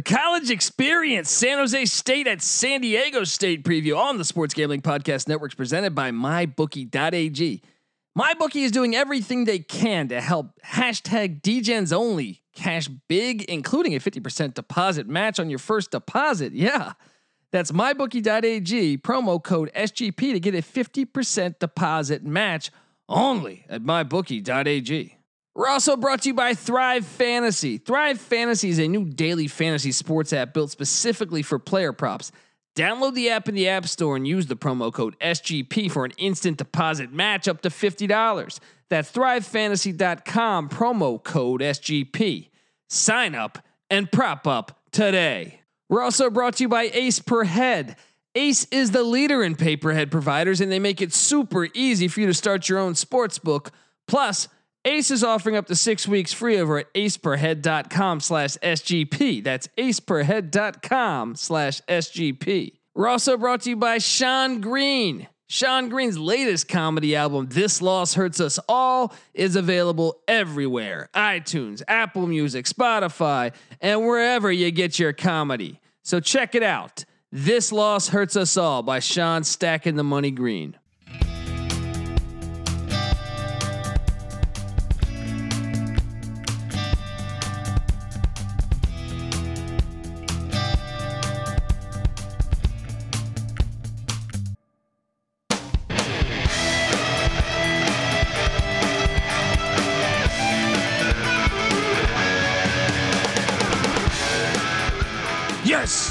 The college experience, San Jose State at San Diego State preview on the Sports Gambling Podcast Networks presented by MyBookie.ag. MyBookie is doing everything they can to help hashtag DGens only cash big, including a 50% deposit match on your first deposit. Yeah. That's mybookie.ag, promo code SGP to get a 50% deposit match only at mybookie.ag. We're also brought to you by Thrive Fantasy. Thrive Fantasy is a new daily fantasy sports app built specifically for player props. Download the app in the App Store and use the promo code SGP for an instant deposit match up to $50. That's thrivefantasy.com, promo code SGP. Sign up and prop up today. We're also brought to you by Ace Per Head. Ace is the leader in pay per head providers, and they make it super easy for you to start your own sports book. Plus, Ace is offering up to six weeks free over at aceperhead.com slash SGP. That's aceperhead.com slash SGP. We're also brought to you by Sean Green. Sean Green's latest comedy album, This Loss Hurts Us All, is available everywhere iTunes, Apple Music, Spotify, and wherever you get your comedy. So check it out. This Loss Hurts Us All by Sean Stacking the Money Green.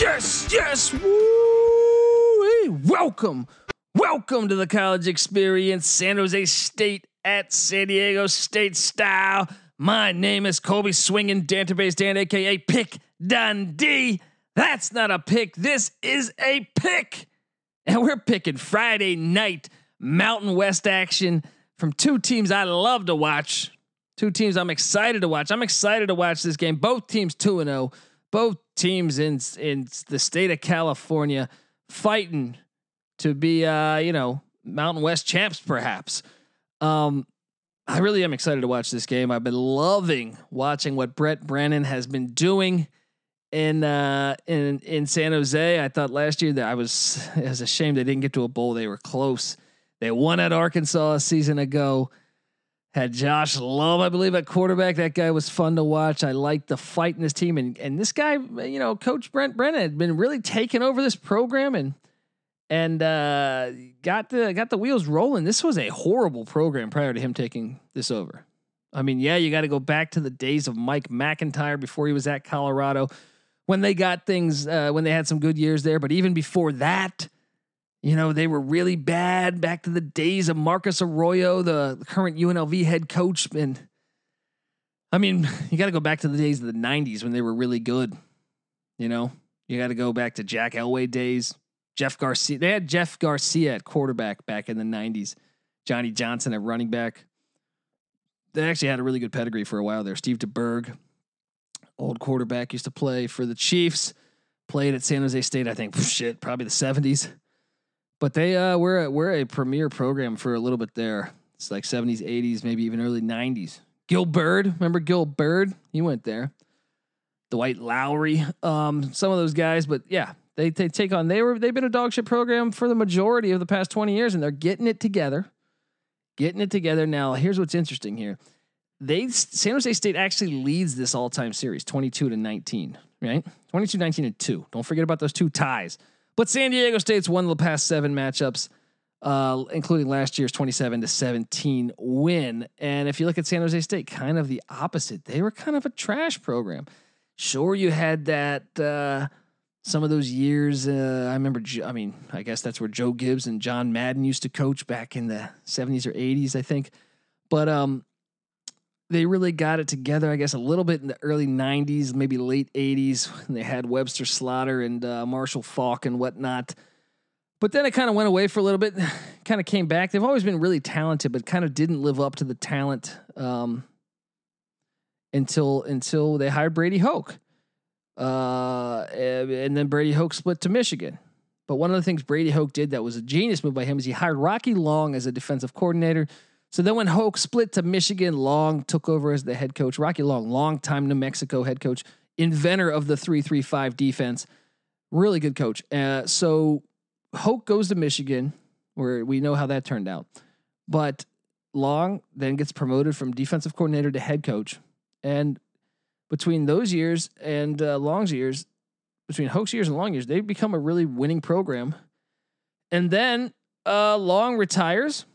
Yes, yes. Woo! Welcome, welcome to the college experience, San Jose State at San Diego State style. My name is Colby Swinging Database Dan, aka Pick Dundee. That's not a pick. This is a pick, and we're picking Friday night Mountain West action from two teams I love to watch. Two teams I'm excited to watch. I'm excited to watch this game. Both teams two and zero both teams in in the state of California fighting to be uh, you know Mountain West champs perhaps. Um, I really am excited to watch this game. I've been loving watching what Brent Brennan has been doing in uh, in in San Jose. I thought last year that I was it was a shame they didn't get to a bowl. They were close. They won at Arkansas a season ago. Had Josh Love, I believe, at quarterback. That guy was fun to watch. I liked the fight in this team, and and this guy, you know, Coach Brent Brennan had been really taking over this program and and uh, got the got the wheels rolling. This was a horrible program prior to him taking this over. I mean, yeah, you got to go back to the days of Mike MacIntyre before he was at Colorado, when they got things, uh, when they had some good years there. But even before that, you know, they were really bad back to the days of Marcus Arroyo, the current UNLV head coach. And I mean, you got to go back to the days of the 90s when they were really good. You know, you got to go back to Jack Elway days, Jeff Garcia. They had Jeff Garcia at quarterback back in the 90s, Johnny Johnson at running back. They actually had a really good pedigree for a while there. Steve DeBerg, old quarterback, used to play for the Chiefs, played at San Jose State, I think, shit, probably the 70s. But they uh we're a, we're a premier program for a little bit there. It's like 70s, 80s, maybe even early 90s. Gill Byrd, remember Gill Byrd? He went there. Dwight Lowery, um, some of those guys, but yeah, they they take on they were they've been a dog shit program for the majority of the past 20 years and they're getting it together. Getting it together now. Here's what's interesting here. They San Jose State actually leads this all-time series 22 to 19, right? 22 19 and 2. Don't forget about those two ties. But San Diego State's won the past seven matchups, uh, including last year's 27 to 17 win. And if you look at San Jose State, kind of the opposite. They were kind of a trash program. Sure, you had that. Uh, some of those years, uh, I remember. I mean, I guess that's where Joe Gibbs and John Madden used to coach back in the 70s or 80s, I think. But um, they really got it together, I guess, a little bit in the early 90s, maybe late 80s, when they had Webster Slaughter and uh, Marshall Faulk and whatnot. But then it kind of went away for a little bit, kind of came back. They've always been really talented, but kind of didn't live up to the talent um, until until they hired Brady Hoke. Uh, and then Brady Hoke split to Michigan. But one of the things Brady Hoke did that was a genius move by him is he hired Rocky Long as a defensive coordinator so then when Hoke split to Michigan, Long took over as the head coach. Rocky Long, long time New Mexico head coach, inventor of the three three five defense. Really good coach. Uh, so Hoke goes to Michigan, where we know how that turned out. But Long then gets promoted from defensive coordinator to head coach, and between those years and uh, Long's years, between Hoke's years and Long years, they become a really winning program. And then uh, Long retires.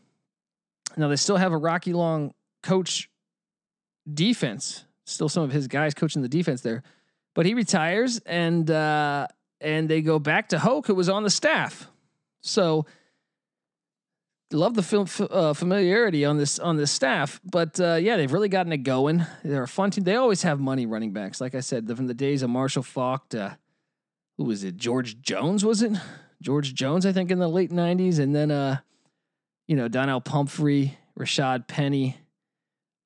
Now they still have a Rocky Long coach defense. Still some of his guys coaching the defense there, but he retires and uh, and they go back to Hoke, who was on the staff. So love the film, uh, familiarity on this on this staff, but uh, yeah, they've really gotten it going. They're a fun team. They always have money running backs. Like I said, from the days of Marshall Faulk to who was it? George Jones was it? George Jones, I think, in the late '90s, and then uh, you know Donnel Pumphrey, Rashaad Penny,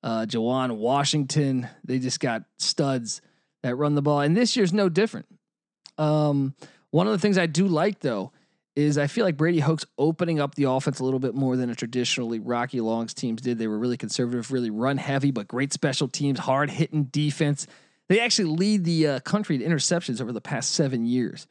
uh, Juwan Washington. They just got studs that run the ball, and this year's no different. Um, one of the things I do like though is I feel like Brady Hoke's opening up the offense a little bit more than a traditionally Rocky Long's teams did. They were really conservative, really run heavy, but great special teams, hard hitting defense. They actually lead the uh, country in interceptions over the past seven years.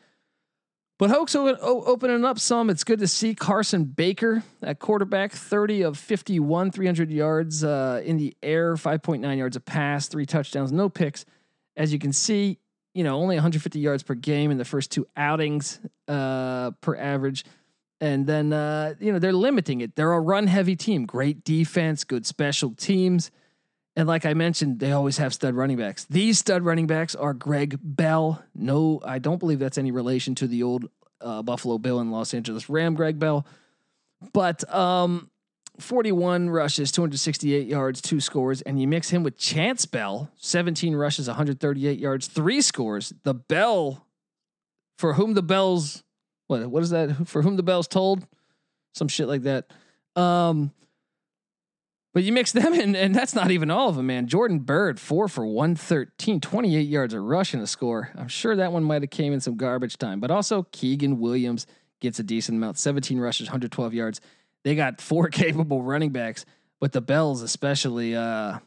But Hoke's opening up some. It's good to see Carson Baker at quarterback, 30 of 51, 300 yards uh, in the air, 5.9 yards a pass, three touchdowns, no picks. As you can see, you know, only 150 yards per game in the first two outings uh, per average. And then, uh, you know, they're limiting it. They're a run heavy team, great defense, good special teams. And like I mentioned, they always have stud running backs. These stud running backs are Greg Bell. No, I don't believe that's any relation to the old uh, Buffalo Bill and Los Angeles Ram, Greg Bell. But um, 41 rushes, 268 yards, two scores, and you mix him with Chance Bell, 17 rushes, 138 yards, three scores. The Bell, for whom the bells, what what is that? For whom the bells told, some shit like that. Um, but you mix them in, and that's not even all of them, man. Jordan Byrd, four for 113, 28 yards of rush in a score. I'm sure that one might have came in some garbage time, but also Kaegun Williams gets a decent amount, 17 rushes, 112 yards they got four capable running backs, but the Bells especially uh,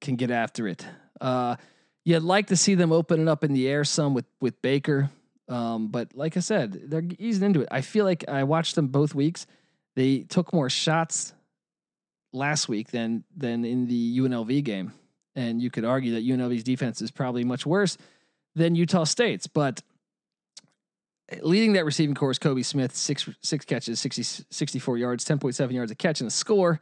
can get after it. Uh, you'd like to see them open it up in the air some with with Baker, um, but like I said, they're easing into it. I feel like I watched them both weeks. They took more shots last week than than in the UNLV game, and you could argue that UNLV's defense is probably much worse than Utah State's, but leading that receiving corps, Kobe Smith, six six catches, 60, 64 yards, 10.7 yards a catch and a score.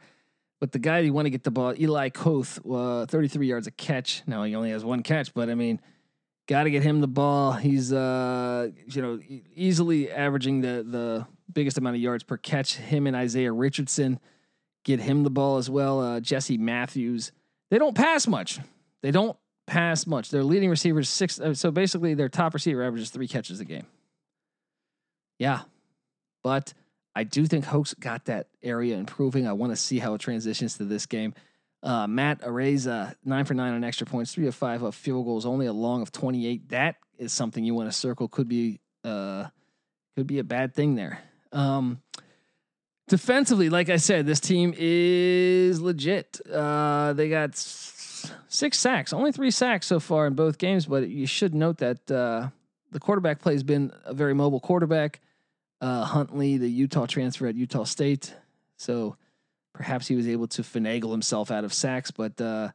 But the guy you want to get the ball, Eli Kothe, uh, 33 yards a catch. Now he only has one catch, but I mean, got to get him the ball. He's uh, you know, easily averaging the the biggest amount of yards per catch. Him and Isaiah Richardson get him the ball as well. Uh, Jesse Matthews. They don't pass much. They don't pass much. Their leading receivers six. Uh, so basically, their top receiver averages three catches a game. Yeah. But I do think Hoke's got that area improving. I want to see how it transitions to this game. Uh, Matt Araiza, nine for nine on extra points, three of five of field goals, only a long of 28. That is something you want to circle. Could be uh, could be a bad thing there. Um, defensively, like I said, this team is legit. Uh, they got six sacks, only three sacks so far in both games, but you should note that uh, the quarterback play has been a very mobile quarterback. Uh, Huntley, the Utah transfer at Utah State, so perhaps he was able to finagle himself out of sacks. But uh,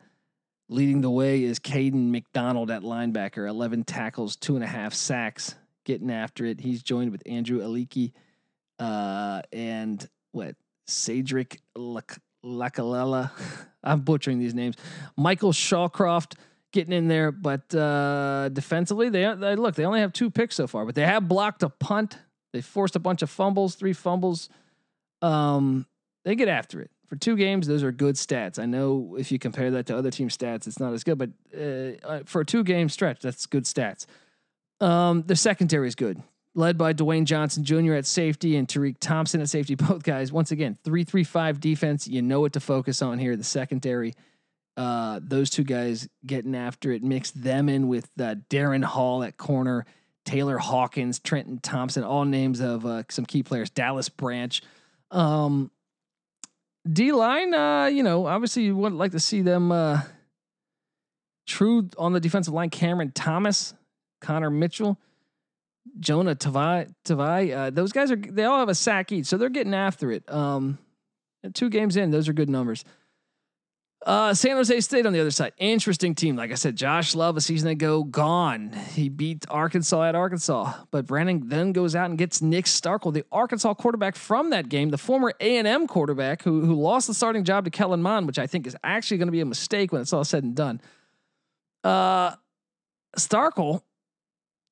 leading the way is Caden McDonald at linebacker, eleven tackles, two and a half sacks, getting after it. He's joined with Andrew Aleki uh, and what Cedric Lakalela. I'm butchering these names. Michael Shawcroft getting in there. But uh, defensively, they, they look they only have two picks so far, but they have blocked a punt. They forced a bunch of fumbles, three fumbles. Um, they get after it for two games. Those are good stats. I know if you compare that to other team stats, it's not as good, but uh, uh for a two game stretch, that's good stats. Um, the secondary is good, led by Dwayne Johnson Jr. at safety and Tariq Thompson at safety. Both guys, once again, three three five defense. You know what to focus on here. The secondary uh, those two guys getting after it, mix them in with uh, Darren Hall at corner, Taylor Hawkins, Trenton Thompson, all names of uh, some key players. Dallas Branch, um, D line. Uh, you know, obviously you would like to see them uh, True on the defensive line, Cameron Thomas, Connor Mitchell, Jonah Tavai. Tavai uh, those guys are they all have a sack each, so they're getting after it. Um, two games in, those are good numbers. Uh, San Jose State on the other side, interesting team. Like I said, Josh Love a season ago gone. He beat Arkansas at Arkansas, but Brennan then goes out and gets Nick Starkel, the Arkansas quarterback from that game, the former A and M quarterback who who lost the starting job to Kellen Mond, which I think is actually going to be a mistake when it's all said and done. Uh, Starkel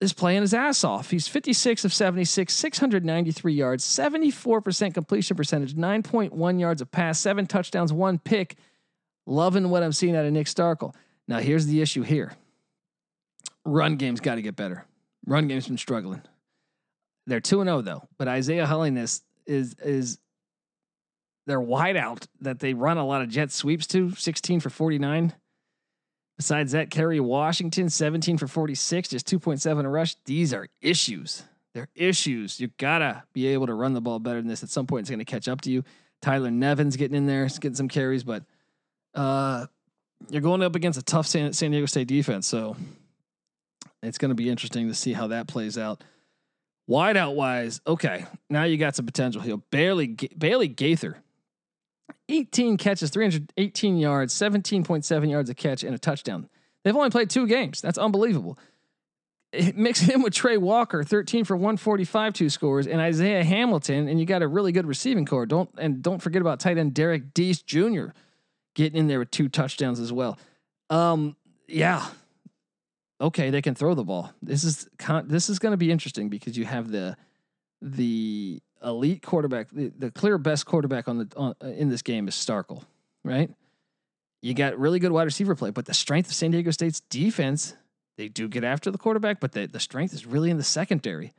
is playing his ass off. He's 56 of 76, 693 yards, 74% completion percentage, 9.1 yards of pass, seven touchdowns, one pick. Loving what I'm seeing out of Nick Starkel. Now, here's the issue here run game's got to get better. Run game's been struggling. They're 2 0, though, but Isaiah Hollins is, is their wideout that they run a lot of jet sweeps to 16 for 49. Besides that, Kerry Washington, 17 for 46, just 2.7 a rush. These are issues. They're issues. You gotta be able to run the ball better than this. At some point, it's gonna catch up to you. Tyler Nevens getting in there, getting some carries, but uh, you're going up against a tough San, San Diego State defense, so it's to be interesting to see how that plays out. Wideout wise, okay, now you got some potential here. Barely Bailey Gaither, 18 catches, 318 yards, 17.7 yards a catch, and a touchdown. They've only played two games. That's unbelievable. mix him with Trey Walker, 13 for 145, two scores, and Isaiah Hamilton, and you got a really good receiving core. Don't and don't forget about tight end Derrick Deese Jr getting in there with two touchdowns as well. Um, yeah. Okay, they can throw the ball. This is con- this is going to be interesting because you have the the elite quarterback, the, the clear best quarterback on the on, uh, in this game is Starkel, right? You got really good wide receiver play, but the strength of San Diego State's defense, they do get after the quarterback, but the, the strength is really in the secondary.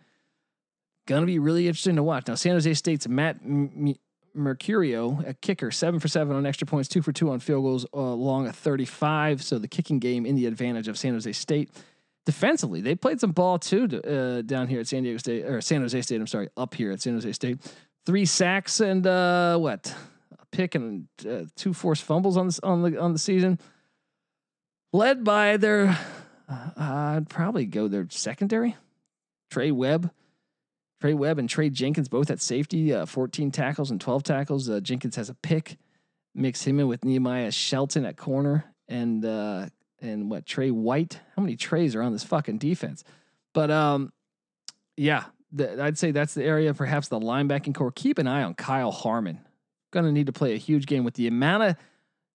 Gonna be really interesting to watch. Now, San Jose State's Matt M- Mercurio, a kicker, seven for seven on extra points, two for two on field goals, uh, along a 35. So the kicking game in the advantage of San Jose State. Defensively, they played some ball too uh, down here at San Diego State or San Jose State. I'm sorry, up here at San Jose State. Three sacks and uh, what? A pick and uh, two forced fumbles on on the on the season. Led by their, uh, I'd probably go their secondary, Trey Webb Trey Webb and Trey Jenkins both at safety, uh, 14 tackles and 12 tackles. Uh, Jenkins has a pick. Mix him in with Nehemiah Shelton at corner and and what Trey White. How many Treys are on this fucking defense? But um, yeah, I'd say that's the area. Perhaps the linebacking core. Keep an eye on Kyle Harmon. To need to play a huge game with the amount of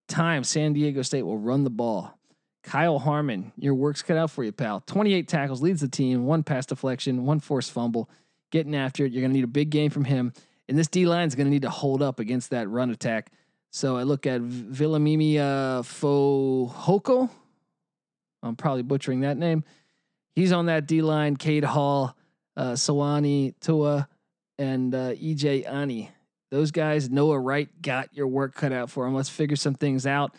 time San Diego State will run the ball. Kyle Harmon, your work's cut out for you, pal. 28 tackles, leads the team, one pass deflection, one forced fumble getting after it. You're going to need a big game from him. And this D line is going to need to hold up against that run attack. So I look at Villamimi uh, Fohoko. I'm probably butchering that name. He's on that D line. Cade Hall, uh, Sawani Tua, and uh, EJ Ani. Those guys, Noah Wright, got your work cut out for him. Let's figure some things out.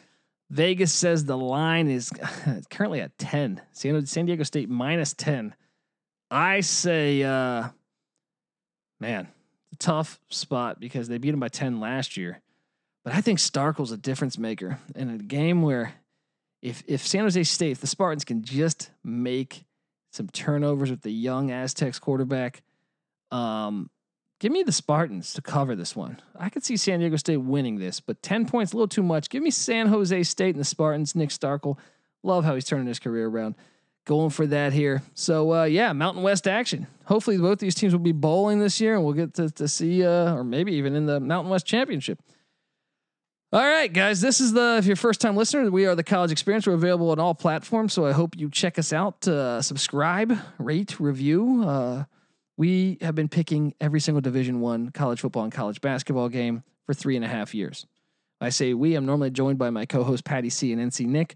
Vegas says the line is currently at 10. San Diego State minus 10. I say uh, man, tough spot because they beat him by 10 last year. But I think Starkel's a difference maker in a game where if if San Jose State, if the Spartans can just make some turnovers with the young Aztecs quarterback, um, give me the Spartans to cover this one. I could see San Diego State winning this, but 10 points a little too much. Give me San Jose State and the Spartans. Nick Starkel, love how he's turning his career around going for that here. So uh, yeah, Mountain West action. Hopefully, both these teams will be bowling this year, and we'll get to, to see, uh, or maybe even in the Mountain West Championship. All right, guys, this is the if you're first time listener, we are the College Experience. We're available on all platforms, so I hope you check us out. Uh, subscribe, rate, review. Uh, we have been picking every single Division One college football and college basketball game for three and a half years. I say we. I'm normally joined by my co-host Patty C and NC Nick.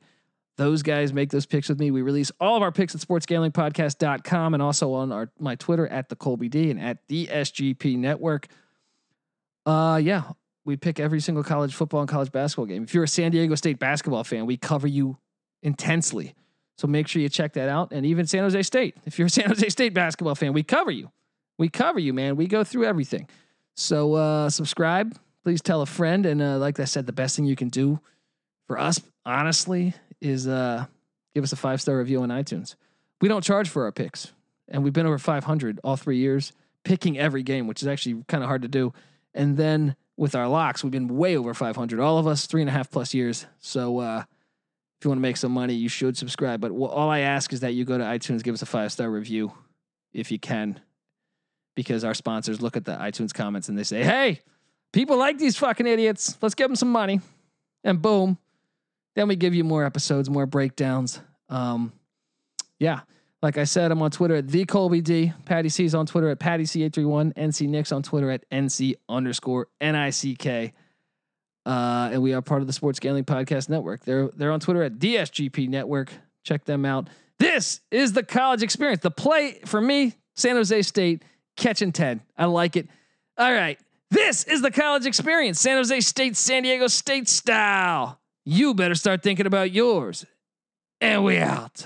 Those guys make those picks with me. We release all of our picks at sportsgamblingpodcast.com and also on our my Twitter at the Colby D and at the SGP Network. Uh yeah, we pick every single college football and college basketball game. If you're a San Diego State basketball fan, we cover you intensely. So make sure you check that out. And even San Jose State. If you're a San Jose State basketball fan, we cover you. We cover you, man. We go through everything. So uh subscribe. Please tell a friend. And uh, like I said, the best thing you can do for us, honestly, is uh give us a five star review on iTunes. We don't charge for our picks, and we've been over 500 all three years, picking every game, which is actually kind of hard to do. And then with our locks, we've been way over 500, all of us, three and a half plus years. So uh, if you want to make some money, you should subscribe. But all I ask is that you go to iTunes, give us a five star review if you can, because our sponsors look at the iTunes comments and they say, hey, people like these fucking idiots. Let's give them some money. And boom, then we give you more episodes, more breakdowns. Um, yeah. Like I said, I'm on Twitter at the Colby D. Patty C is on Twitter at Patty C831. NC Nick's on Twitter at NC underscore N-I-C-K. Uh, and we are part of the Sports Gambling Podcast Network. They're they're on Twitter at DSGP Network. Check them out. This is the college experience. The play for me, San Jose State catching 10. I like it. All right. This is the college experience. San Jose State, San Diego State style. You better start thinking about yours. And we out.